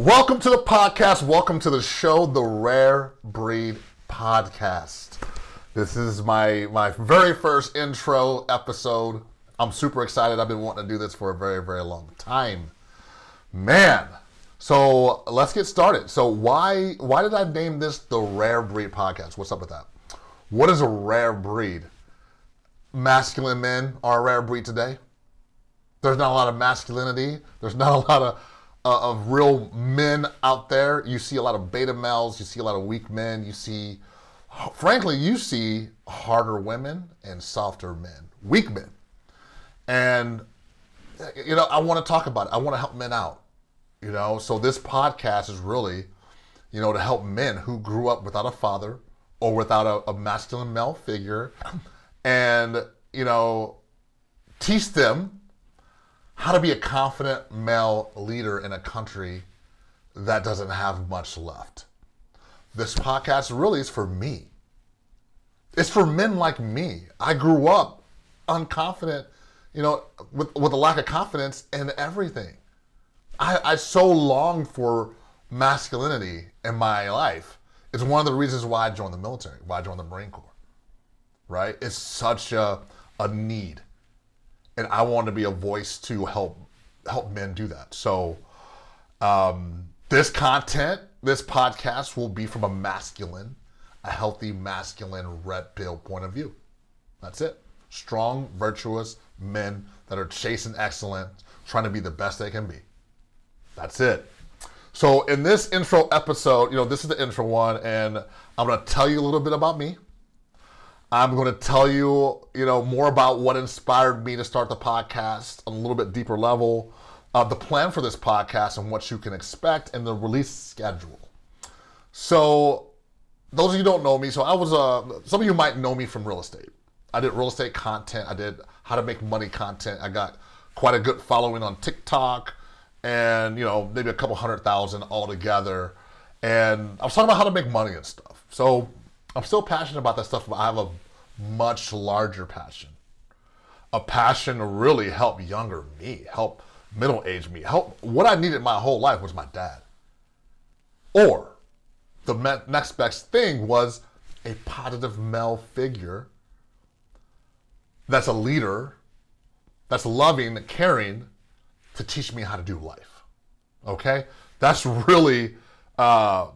Welcome to the podcast. Welcome to the show, the Rare Breed Podcast. This is my my very first intro episode. I'm super excited. I've been wanting to do this for a very very long time. Man, so let's get started. So why why did I name this the Rare Breed Podcast? What's up with that? What is a rare breed? Masculine men are a rare breed today. There's not a lot of masculinity. There's not a lot of uh, of real men out there. You see a lot of beta males. You see a lot of weak men. You see, frankly, you see harder women and softer men, weak men. And you know, I want to talk about it. I want to help men out. You know, so this podcast is really, you know, to help men who grew up without a father or without a, a masculine male figure, and you know, teach them how to be a confident male leader in a country that doesn't have much left. This podcast really is for me. It's for men like me. I grew up unconfident, you know, with, with a lack of confidence in everything. I, I so long for masculinity in my life. It's one of the reasons why I joined the military, why I joined the Marine Corps. Right? It's such a, a need and I want to be a voice to help help men do that. So um, this content, this podcast will be from a masculine, a healthy masculine red pill point of view. That's it. Strong, virtuous men that are chasing excellence, trying to be the best they can be. That's it. So in this intro episode, you know, this is the intro one, and I'm to tell you a little bit about me. I'm going to tell you, you know, more about what inspired me to start the podcast on a little bit deeper level, uh, the plan for this podcast and what you can expect, and the release schedule. So, those of you don't know me, so I was uh, some of you might know me from real estate. I did real estate content. I did how to make money content. I got quite a good following on TikTok, and you know maybe a couple hundred thousand altogether. And I was talking about how to make money and stuff. So I'm still passionate about that stuff, but I have a much larger passion. A passion to really help younger me, help middle aged me, help what I needed my whole life was my dad. Or the next best thing was a positive male figure that's a leader, that's loving, caring to teach me how to do life. Okay? That's really uh,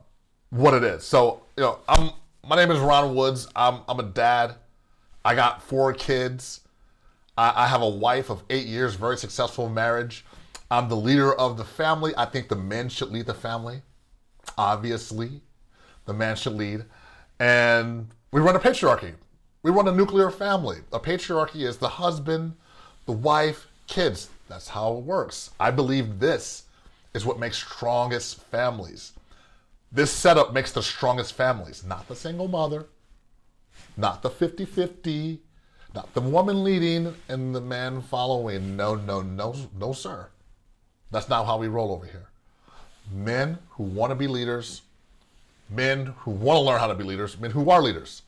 what it is. So, you know, I'm my name is Ron Woods. I'm, I'm a dad. I got four kids. I, I have a wife of eight years, very successful marriage. I'm the leader of the family. I think the men should lead the family. Obviously, the man should lead. And we run a patriarchy. We run a nuclear family. A patriarchy is the husband, the wife, kids. That's how it works. I believe this is what makes strongest families. This setup makes the strongest families, not the single mother, not the 50 50, not the woman leading and the man following. No, no, no, no, sir. That's not how we roll over here. Men who want to be leaders, men who want to learn how to be leaders, men who are leaders.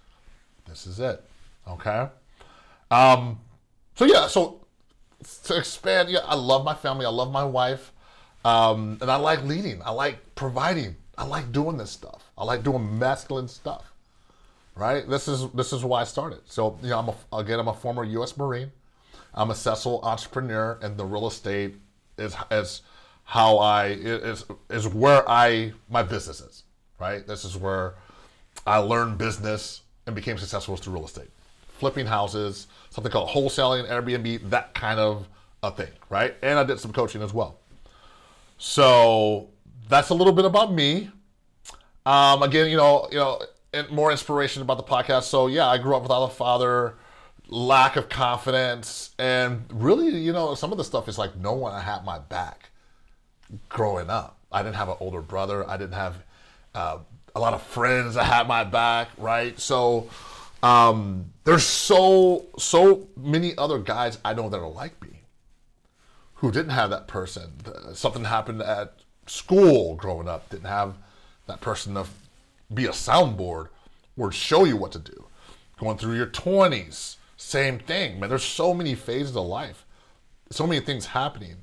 This is it. Okay? Um, so, yeah, so to expand, yeah, I love my family, I love my wife, um, and I like leading, I like providing. I like doing this stuff. I like doing masculine stuff. Right? This is this is why I started. So you know, I'm a, again, I'm a former U.S. Marine. I'm a successful entrepreneur, and the real estate is is how I is is where I my business is. Right? This is where I learned business and became successful through real estate, flipping houses, something called wholesaling, Airbnb, that kind of a thing. Right? And I did some coaching as well. So that's a little bit about me. Um, again, you know, you know, more inspiration about the podcast. So yeah, I grew up without a father, lack of confidence, and really, you know, some of the stuff is like no one had my back growing up. I didn't have an older brother. I didn't have uh, a lot of friends that had my back, right? So um, there's so so many other guys I know that are like me who didn't have that person. Something happened at school growing up didn't have that person to be a soundboard or show you what to do. Going through your 20s, same thing, man. There's so many phases of life, so many things happening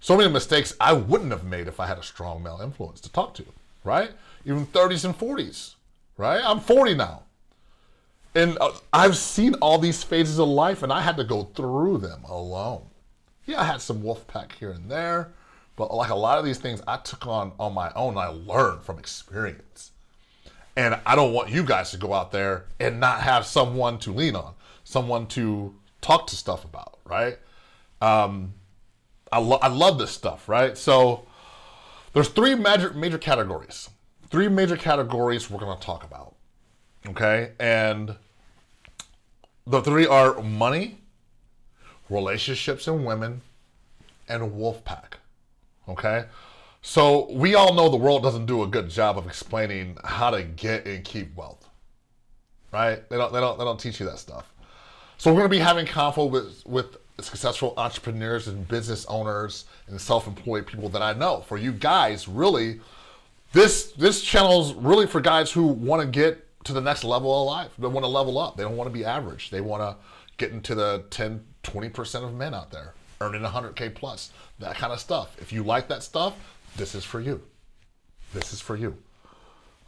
So many mistakes I wouldn't have made if I had a strong male influence to talk to, right? Even 30s and 40s, right? I'm 40 now. And uh, I've seen all these phases of life and I had to go through them alone. Yeah, I had some wolf pack here and there, but like a lot of these things I took on on my own. I learned from experience. And I don't want you guys to go out there and not have someone to lean on, someone to talk to stuff about, right? Um, I, lo- I love this stuff, right? So there's three major major categories. Three major categories we're to talk about. Okay? And the three are money, relationships and women, and wolf pack. Okay? So we all know the world doesn't do a good job of explaining how to get and keep wealth. Right? They don't they don't they don't teach you that stuff. So we're to be having convo with with successful entrepreneurs and business owners and self-employed people that I know. For you guys, really, this this channel's really for guys who want to get to the next level of life. They want to level up. They don't want to be average. They want to get into the 10, 20% of men out there earning 100K plus, that kind of stuff. If you like that stuff, this is for you. This is for you.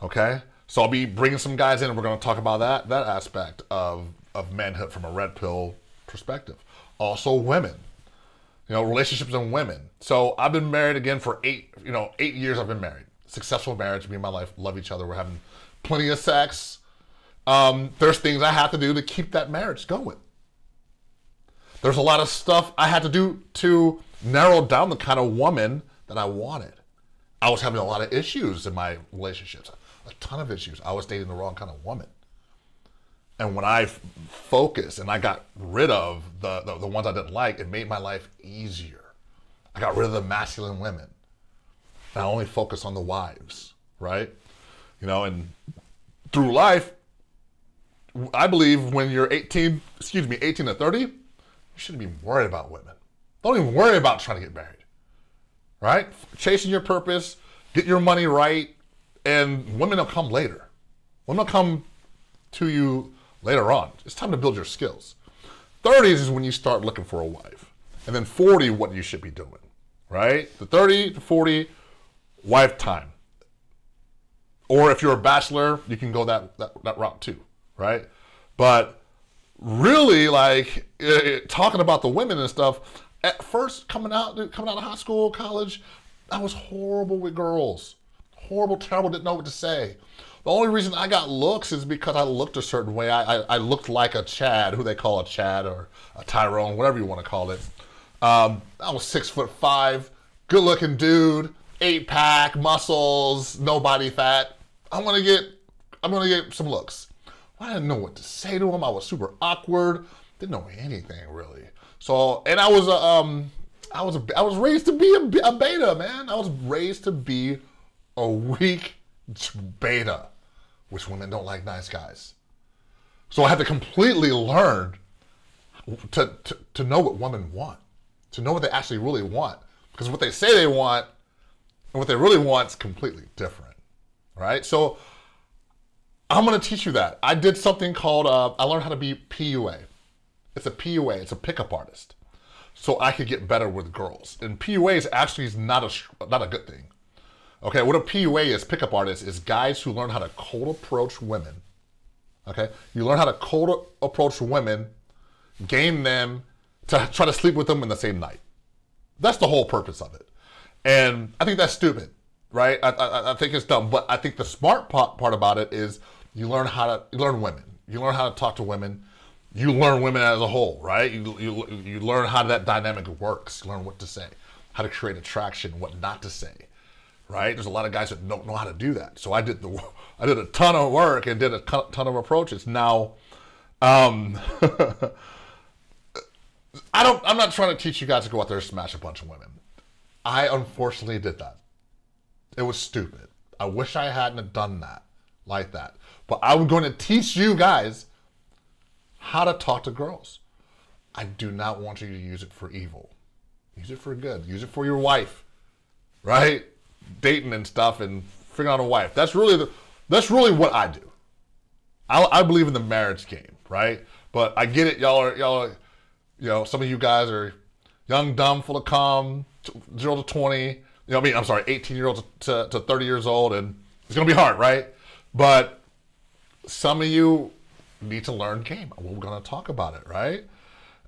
Okay? So I'll be bringing some guys in and we're going to talk about that that aspect of of manhood from a red pill perspective. Also women. You know, relationships and women. So I've been married again for 8, you know, 8 years I've been married. Successful marriage, me and my wife love each other. We're having plenty of sex. Um, there's things I have to do to keep that marriage going. There's a lot of stuff I had to do to narrow down the kind of woman that I wanted. I was having a lot of issues in my relationships, a ton of issues. I was dating the wrong kind of woman. And when I f- focused and I got rid of the, the, the ones I didn't like, it made my life easier. I got rid of the masculine women. And I only focus on the wives, right? You know, and through life, I believe when you're 18, excuse me, 18 to 30, you shouldn't be worried about women. Don't even worry about trying to get married right? Chasing your purpose, get your money right, and women will come later. Women will come to you later on. It's time to build your skills. 30s is when you start looking for a wife. And then 40, what you should be doing, right? The 30 to 40, wife time. Or if you're a bachelor, you can go that, that, that route too, right? But really, like, it, talking about the women and stuff, at first coming out coming out of high school, college, I was horrible with girls. Horrible, terrible, didn't know what to say. The only reason I got looks is because I looked a certain way. I, I, I looked like a Chad, who they call a Chad or a Tyrone, whatever you want to call it. Um, I was six foot five, good looking dude, eight pack, muscles, no body fat. I'm gonna get, I'm gonna get some looks. I didn't know what to say to him. I was super awkward. Didn't know anything really. So, and I was a, um, I was a, I was raised to be a, a beta, man. I was raised to be a weak beta, which women don't like nice guys. So I had to completely learn to, to, to know what women want, to know what they actually really want. Because what they say they want and what they really want is completely different, right? So I'm going to teach you that. I did something called, uh, I learned how to be PUA. It's a PUA. It's a pickup artist. So I could get better with girls. And PUA is actually not a not a good thing. Okay, what a PUA is, pickup artist, is guys who learn how to cold approach women. Okay, you learn how to cold approach women, game them, to try to sleep with them in the same night. That's the whole purpose of it. And I think that's stupid, right? I, I, I think it's dumb. But I think the smart part, part about it is you learn how to you learn women. You learn how to talk to women you learn women as a whole, right? You, you, you learn how that dynamic works. You learn what to say, how to create attraction, what not to say, right? There's a lot of guys that don't know how to do that. So I did the I did a ton of work and did a ton of approaches. Now, um, I don't. I'm not trying to teach you guys to go out there and smash a bunch of women. I unfortunately did that. It was stupid. I wish I hadn't done that like that. But I'm going to teach you guys how to talk to girls. I do not want you to use it for evil. Use it for good. Use it for your wife, right? Dating and stuff and figuring out a wife. That's really the. That's really what I do. I, I believe in the marriage game, right? But I get it. Y'all are y'all are, you know, some of you guys are young, dumb, full of cum, zero to twenty. You know, what I mean, I'm sorry, eighteen year olds to, to thirty years old, and it's gonna be hard, right? But some of you need to learn game. We're gonna talk about it, right?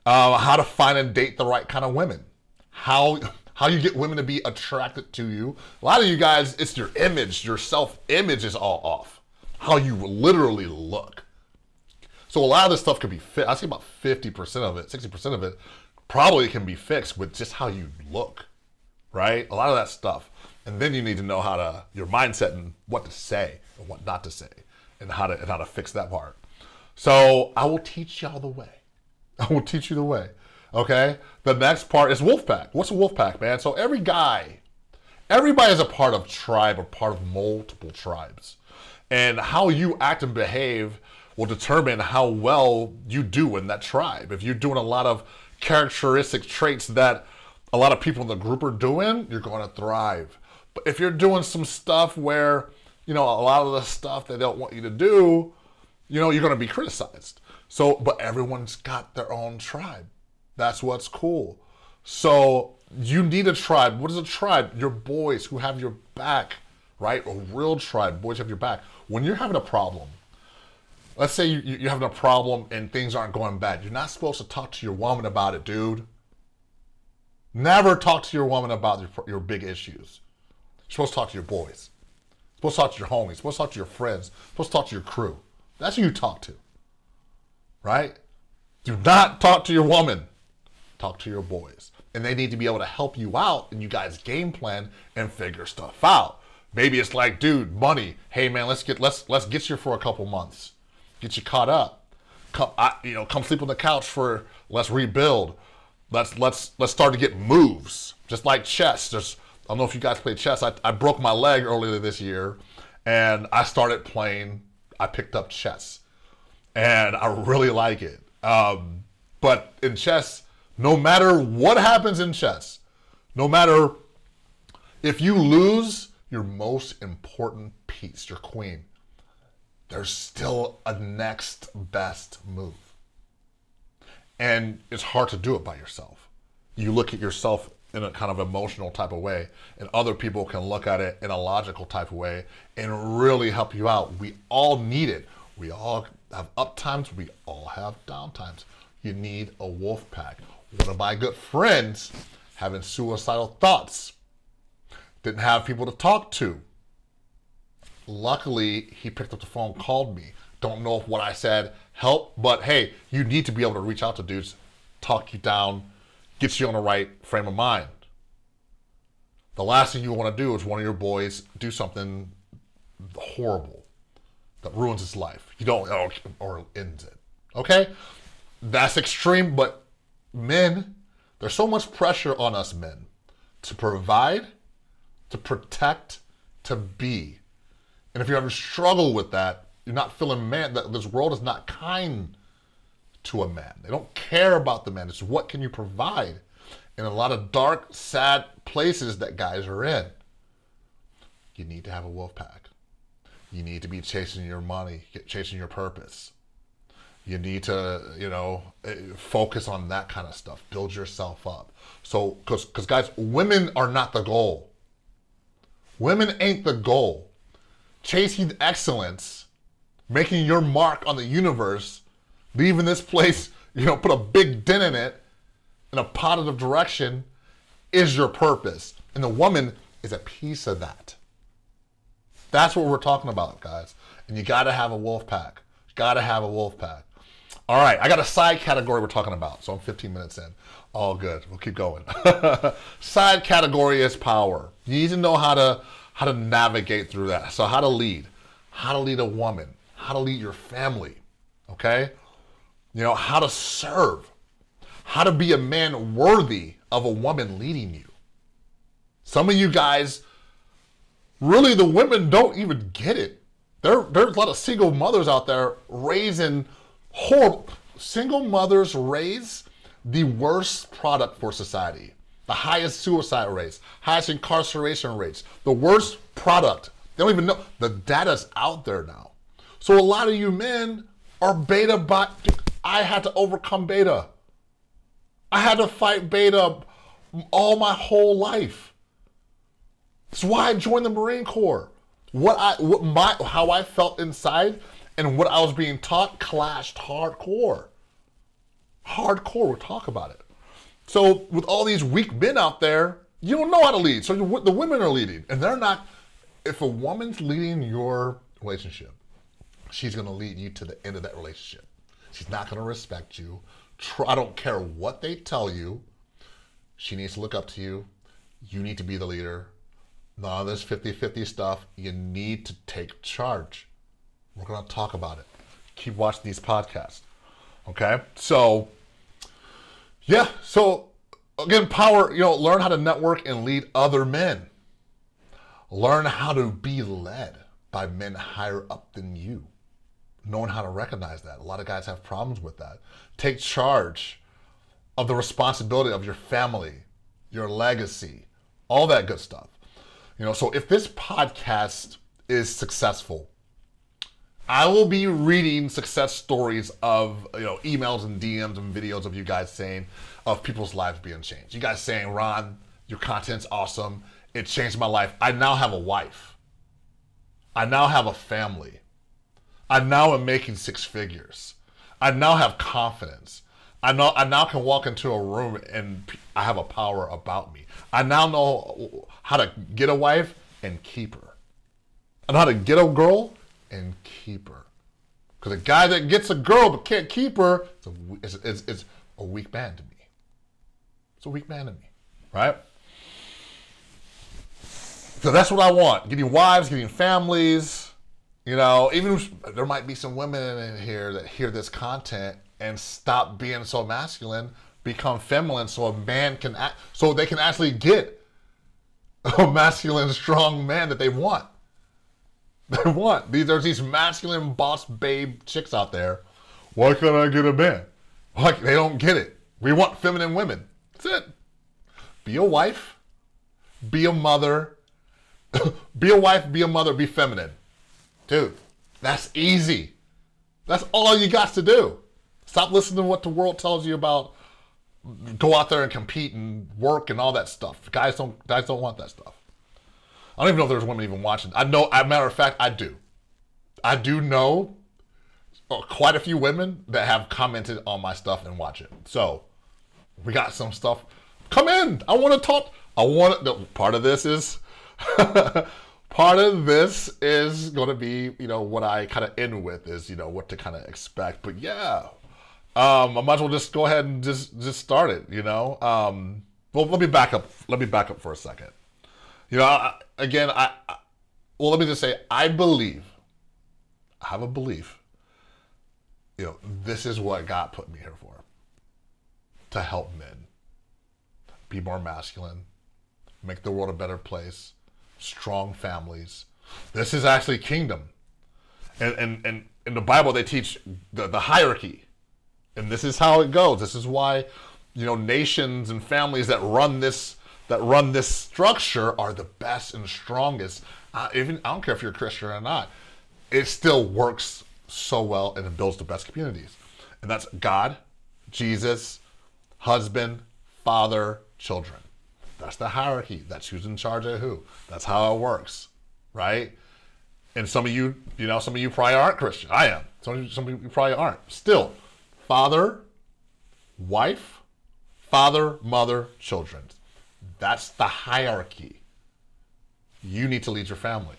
Uh, how to find and date the right kind of women. How how you get women to be attracted to you. A lot of you guys, it's your image, your self image is all off. How you literally look. So a lot of this stuff can be fixed. I say about 50% of it, 60% of it probably can be fixed with just how you look, right? A lot of that stuff. And then you need to know how to, your mindset and what to say and what not to say and how to, and how to fix that part. So I will teach y'all the way. I will teach you the way. Okay? The next part is Wolfpack. What's a Wolfpack, man? So every guy, everybody is a part of tribe or part of multiple tribes. And how you act and behave will determine how well you do in that tribe. If you're doing a lot of characteristic traits that a lot of people in the group are doing, you're going to thrive. But if you're doing some stuff where, you know, a lot of the stuff they don't want you to do, you know, you're going to be criticized. So, but everyone's got their own tribe. That's what's cool. So, you need a tribe. What is a tribe? Your boys who have your back, right? A real tribe. Boys have your back. When you're having a problem, let's say you, you're having a problem and things aren't going bad. You're not supposed to talk to your woman about it, dude. Never talk to your woman about your, your big issues. You're supposed to talk to your boys. Supposed to talk to your homies. Supposed to talk to your friends. Supposed to talk to your crew. That's who you talk to. Right? Do not talk to your woman. Talk to your boys. And they need to be able to help you out and you guys game plan and figure stuff out. Maybe it's like, dude, money. Hey man, let's get let's let's get you for a couple months. Get you caught up. Come I, you know, come sleep on the couch for let's rebuild. Let's let's let's start to get moves. Just like chess. Just I don't know if you guys play chess. I, I broke my leg earlier this year and I started playing I picked up chess, and I really like it. Um, but in chess, no matter what happens in chess, no matter if you lose your most important piece, your queen, there's still a next best move. And it's hard to do it by yourself. You look at yourself in a kind of emotional type of way, and other people can look at it in a logical type of way and really help you out. We all need it. We all have up times, we all have down times. You need a wolf pack. One of my good friends having suicidal thoughts, didn't have people to talk to. Luckily, he picked up the phone, called me. Don't know if what I said helped, but hey, you need to be able to reach out to dudes, talk you down, gets you on the right frame of mind. The last thing you want to do is one of your boys do something horrible that ruins his life. You don't, or, or ends it. Okay? That's extreme, but men, there's so much pressure on us men to provide, to protect, to be. And if you ever struggle with that, you're not feeling man, that this world is not kind to a man. They don't care about the man. It's what can you provide in a lot of dark, sad places that guys are in. You need to have a wolf pack. You need to be chasing your money, chasing your purpose. You need to, you know, eh, focus on that kind of stuff. Build yourself up. So, because, because guys, women are not the goal. Women ain't the goal. Chasing excellence, making your mark on the universe leaving this place, you know, put a big dent in it in a positive direction is your purpose. And the woman is a piece of that. That's what we're talking about, guys. And you got to have a wolf pack. Got to have a wolf pack. All right, I got a side category we're talking about. So I'm 15 minutes in. All good. We'll keep going. side category is power. You need to know how to how to navigate through that. So how to lead, how to lead a woman, how to lead your family. Okay? You know, how to serve, how to be a man worthy of a woman leading you. Some of you guys, really, the women don't even get it. There, there's a lot of single mothers out there raising horrible. Single mothers raise the worst product for society, the highest suicide rates, highest incarceration rates, the worst product. They don't even know. The data's out there now. So a lot of you men are beta bot. I had to overcome beta. I had to fight beta all my whole life. That's why I joined the Marine Corps. What I what my how I felt inside and what I was being taught clashed hardcore. Hardcore. We'll talk about it. So with all these weak men out there, you don't know how to lead. So the women are leading, and they're not. If a woman's leading your relationship, she's going to lead you to the end of that relationship. She's not going to respect you. I don't care what they tell you. She needs to look up to you. You need to be the leader. None of this 50 50 stuff. You need to take charge. We're going to talk about it. Keep watching these podcasts. Okay? So, yeah. So, again, power, you know, learn how to network and lead other men. Learn how to be led by men higher up than you. Knowing how to recognize that. A lot of guys have problems with that. Take charge of the responsibility of your family, your legacy, all that good stuff. You know, so if this podcast is successful, I will be reading success stories of you know emails and DMs and videos of you guys saying of people's lives being changed. You guys saying, Ron, your content's awesome. It changed my life. I now have a wife. I now have a family. I now am making six figures. I now have confidence. I know I now can walk into a room and I have a power about me. I now know how to get a wife and keep her. I know how to get a girl and keep her. Because a guy that gets a girl but can't keep her is a, is, is a weak man to me. It's a weak man to me, right? So that's what I want. Getting wives, getting families. You know, even there might be some women in here that hear this content and stop being so masculine, become feminine, so a man can act, so they can actually get a masculine, strong man that they want. They want. These there's these masculine boss babe chicks out there. Why can't I get a man? Like they don't get it. We want feminine women. That's it. Be a wife. Be a mother. be a wife. Be a mother. Be feminine, dude. That's easy. That's all you got to do. Stop listening to what the world tells you about go out there and compete and work and all that stuff. Guys don't guys don't want that stuff. I don't even know if there's women even watching. I know, as a matter of fact, I do. I do know uh, quite a few women that have commented on my stuff and watch it. So we got some stuff. Come in. I want to talk. I want to, part of this is part of this is going to be you know what I kind of end with is you know what to kind of expect. But yeah, um, I might as well just go ahead and just just start it. You know, um, well, let me back up. Let me back up for a second. You know, I, again, I, I well, let me just say, I believe, I have a belief. You know, this is what God put me here for, to help men be more masculine, make the world a better place, strong families. This is actually kingdom. And, and, and in the Bible, they teach the, the hierarchy and this is how it goes. This is why, you know, nations and families that run this that run this structure are the best and strongest. Even I don't care if you're a Christian or not, it still works so well and it builds the best communities. And that's God, Jesus, husband, father, children. That's the hierarchy. That's who's in charge of who. That's how it works, right? And some of you, you know, some of you probably aren't Christian. I am. Some of you, some of you probably aren't. Still, father, wife, father, mother, children. That's the hierarchy. You need to lead your family.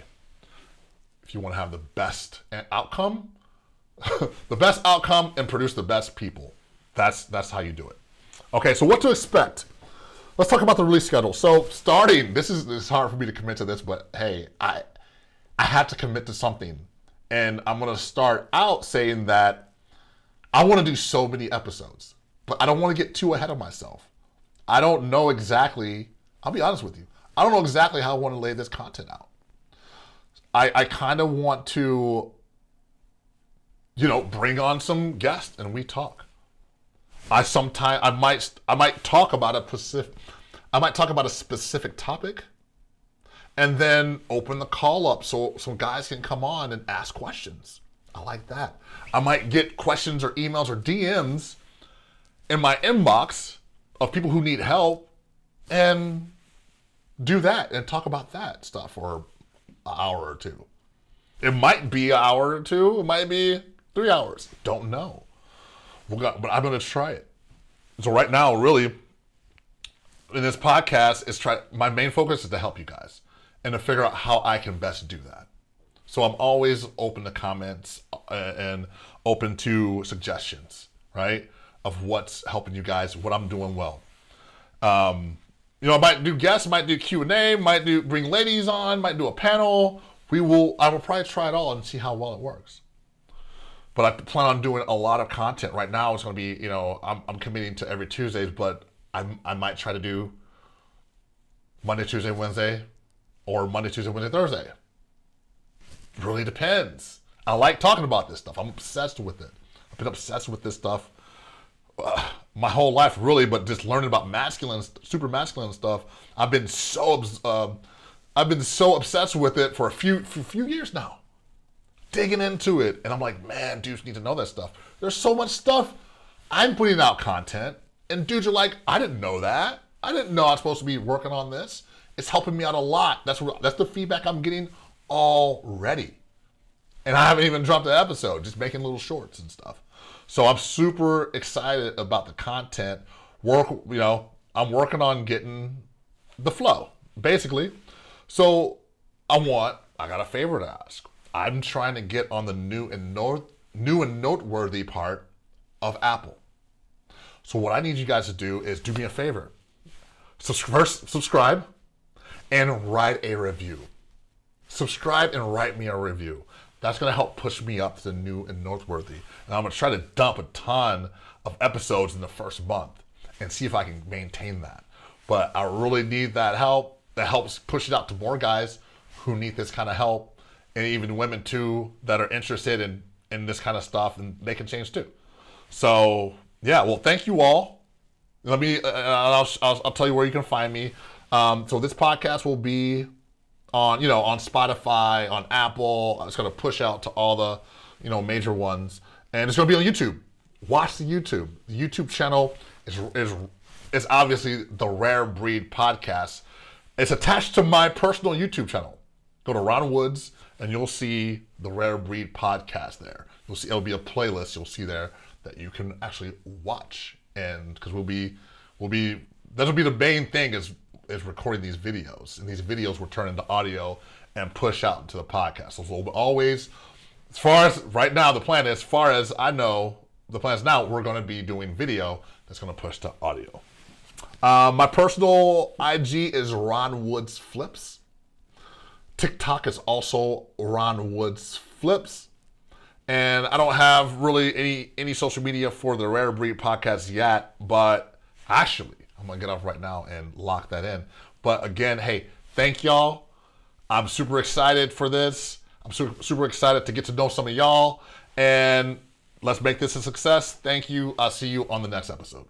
If you want to have the best outcome, the best outcome and produce the best people. That's that's how you do it. Okay, so what to expect? Let's talk about the release schedule. So starting, this is it's hard for me to commit to this, but hey, I I had to commit to something. And I'm gonna start out saying that I want to do so many episodes, but I don't want to get too ahead of myself. I don't know exactly, I'll be honest with you, I don't know exactly how I want to lay this content out. I, I kind of want to, you know, bring on some guests and we talk. I sometimes I might I might talk about a specific I might talk about a specific topic and then open the call up so some guys can come on and ask questions. I like that. I might get questions or emails or DMs in my inbox of people who need help and do that and talk about that stuff for an hour or two. It might be an hour or two. It might be three hours. Don't know. Gonna, but I'm to try it. So right now, really, in this podcast, is try. My main focus is to help you guys and to figure out how I can best do that. So I'm always open to comments uh, and open to suggestions, right? Of what's helping you guys, what I'm doing well. Um, you know, I might do guests, might do Q and A, might do bring ladies on, might do a panel. We will. I will probably try it all and see how well it works. But I plan on doing a lot of content. Right now, it's going to be, you know, I'm, I'm committing to every Tuesdays, but I, I might try to do Monday, Tuesday, Wednesday, or Monday, Tuesday, Wednesday, Thursday. Really depends. I like talking about this stuff. I'm obsessed with it. I've been obsessed with this stuff uh, my whole life, really. But just learning about masculine, super masculine stuff, I've been so um, I've been so obsessed with it for a few for a few years now digging into it. And I'm like, man, dudes need to know that stuff. There's so much stuff. I'm putting out content, and dudes are like, I didn't know that. I didn't know I was supposed to be working on this. It's helping me out a lot. That's what that's the feedback I'm getting already. And I haven't even dropped an episode, just making little shorts and stuff. So I'm super excited about the content. Work, you know, I'm working on getting the flow, basically. So I want, I got a favor to ask. I'm trying to get on the new and north, new and noteworthy part of Apple. So what I need you guys to do is do me a favor. First, subscribe and write a review. Subscribe and write me a review. That's going to help push me up to the new and noteworthy. And I'm going to try to dump a ton of episodes in the first month and see if I can maintain that. But I really need that help. That helps push it out to more guys who need this kind of help and even women too that are interested in in this kind of stuff and they can change too. So yeah well thank you all. Let me uh, I'll, I'll, I'll, tell you where you can find me. Um, so this podcast will be on you know on spotify on apple. It's to push out to all the you know major ones. And it's to be on youtube. Watch the youtube. The youtube channel is is is obviously the rare breed podcast. It's attached to my personal youtube channel. Go to ron woods and you'll see the Rare Breed podcast there. You'll see it'll be a playlist you'll see there that you can actually watch, and because we'll be we'll be that'll be the main thing is is recording these videos, and these videos will turn into audio and push out into the podcast. So we'll always, as far as right now, the plan is, as far as I know, the plan is now we're going to be doing video that's going to push to audio. Uh, my personal IG is Ron Woods Flips. TikTok is also Ron Woods Flips. And I don't have really any any social media for the Rare Breed podcast yet, but actually, I'm gonna get off right now and lock that in. But again, hey, thank y'all. I'm super excited for this. I'm super, super excited to get to know some of y'all. And let's make this a success. Thank you. I'll see you on the next episode.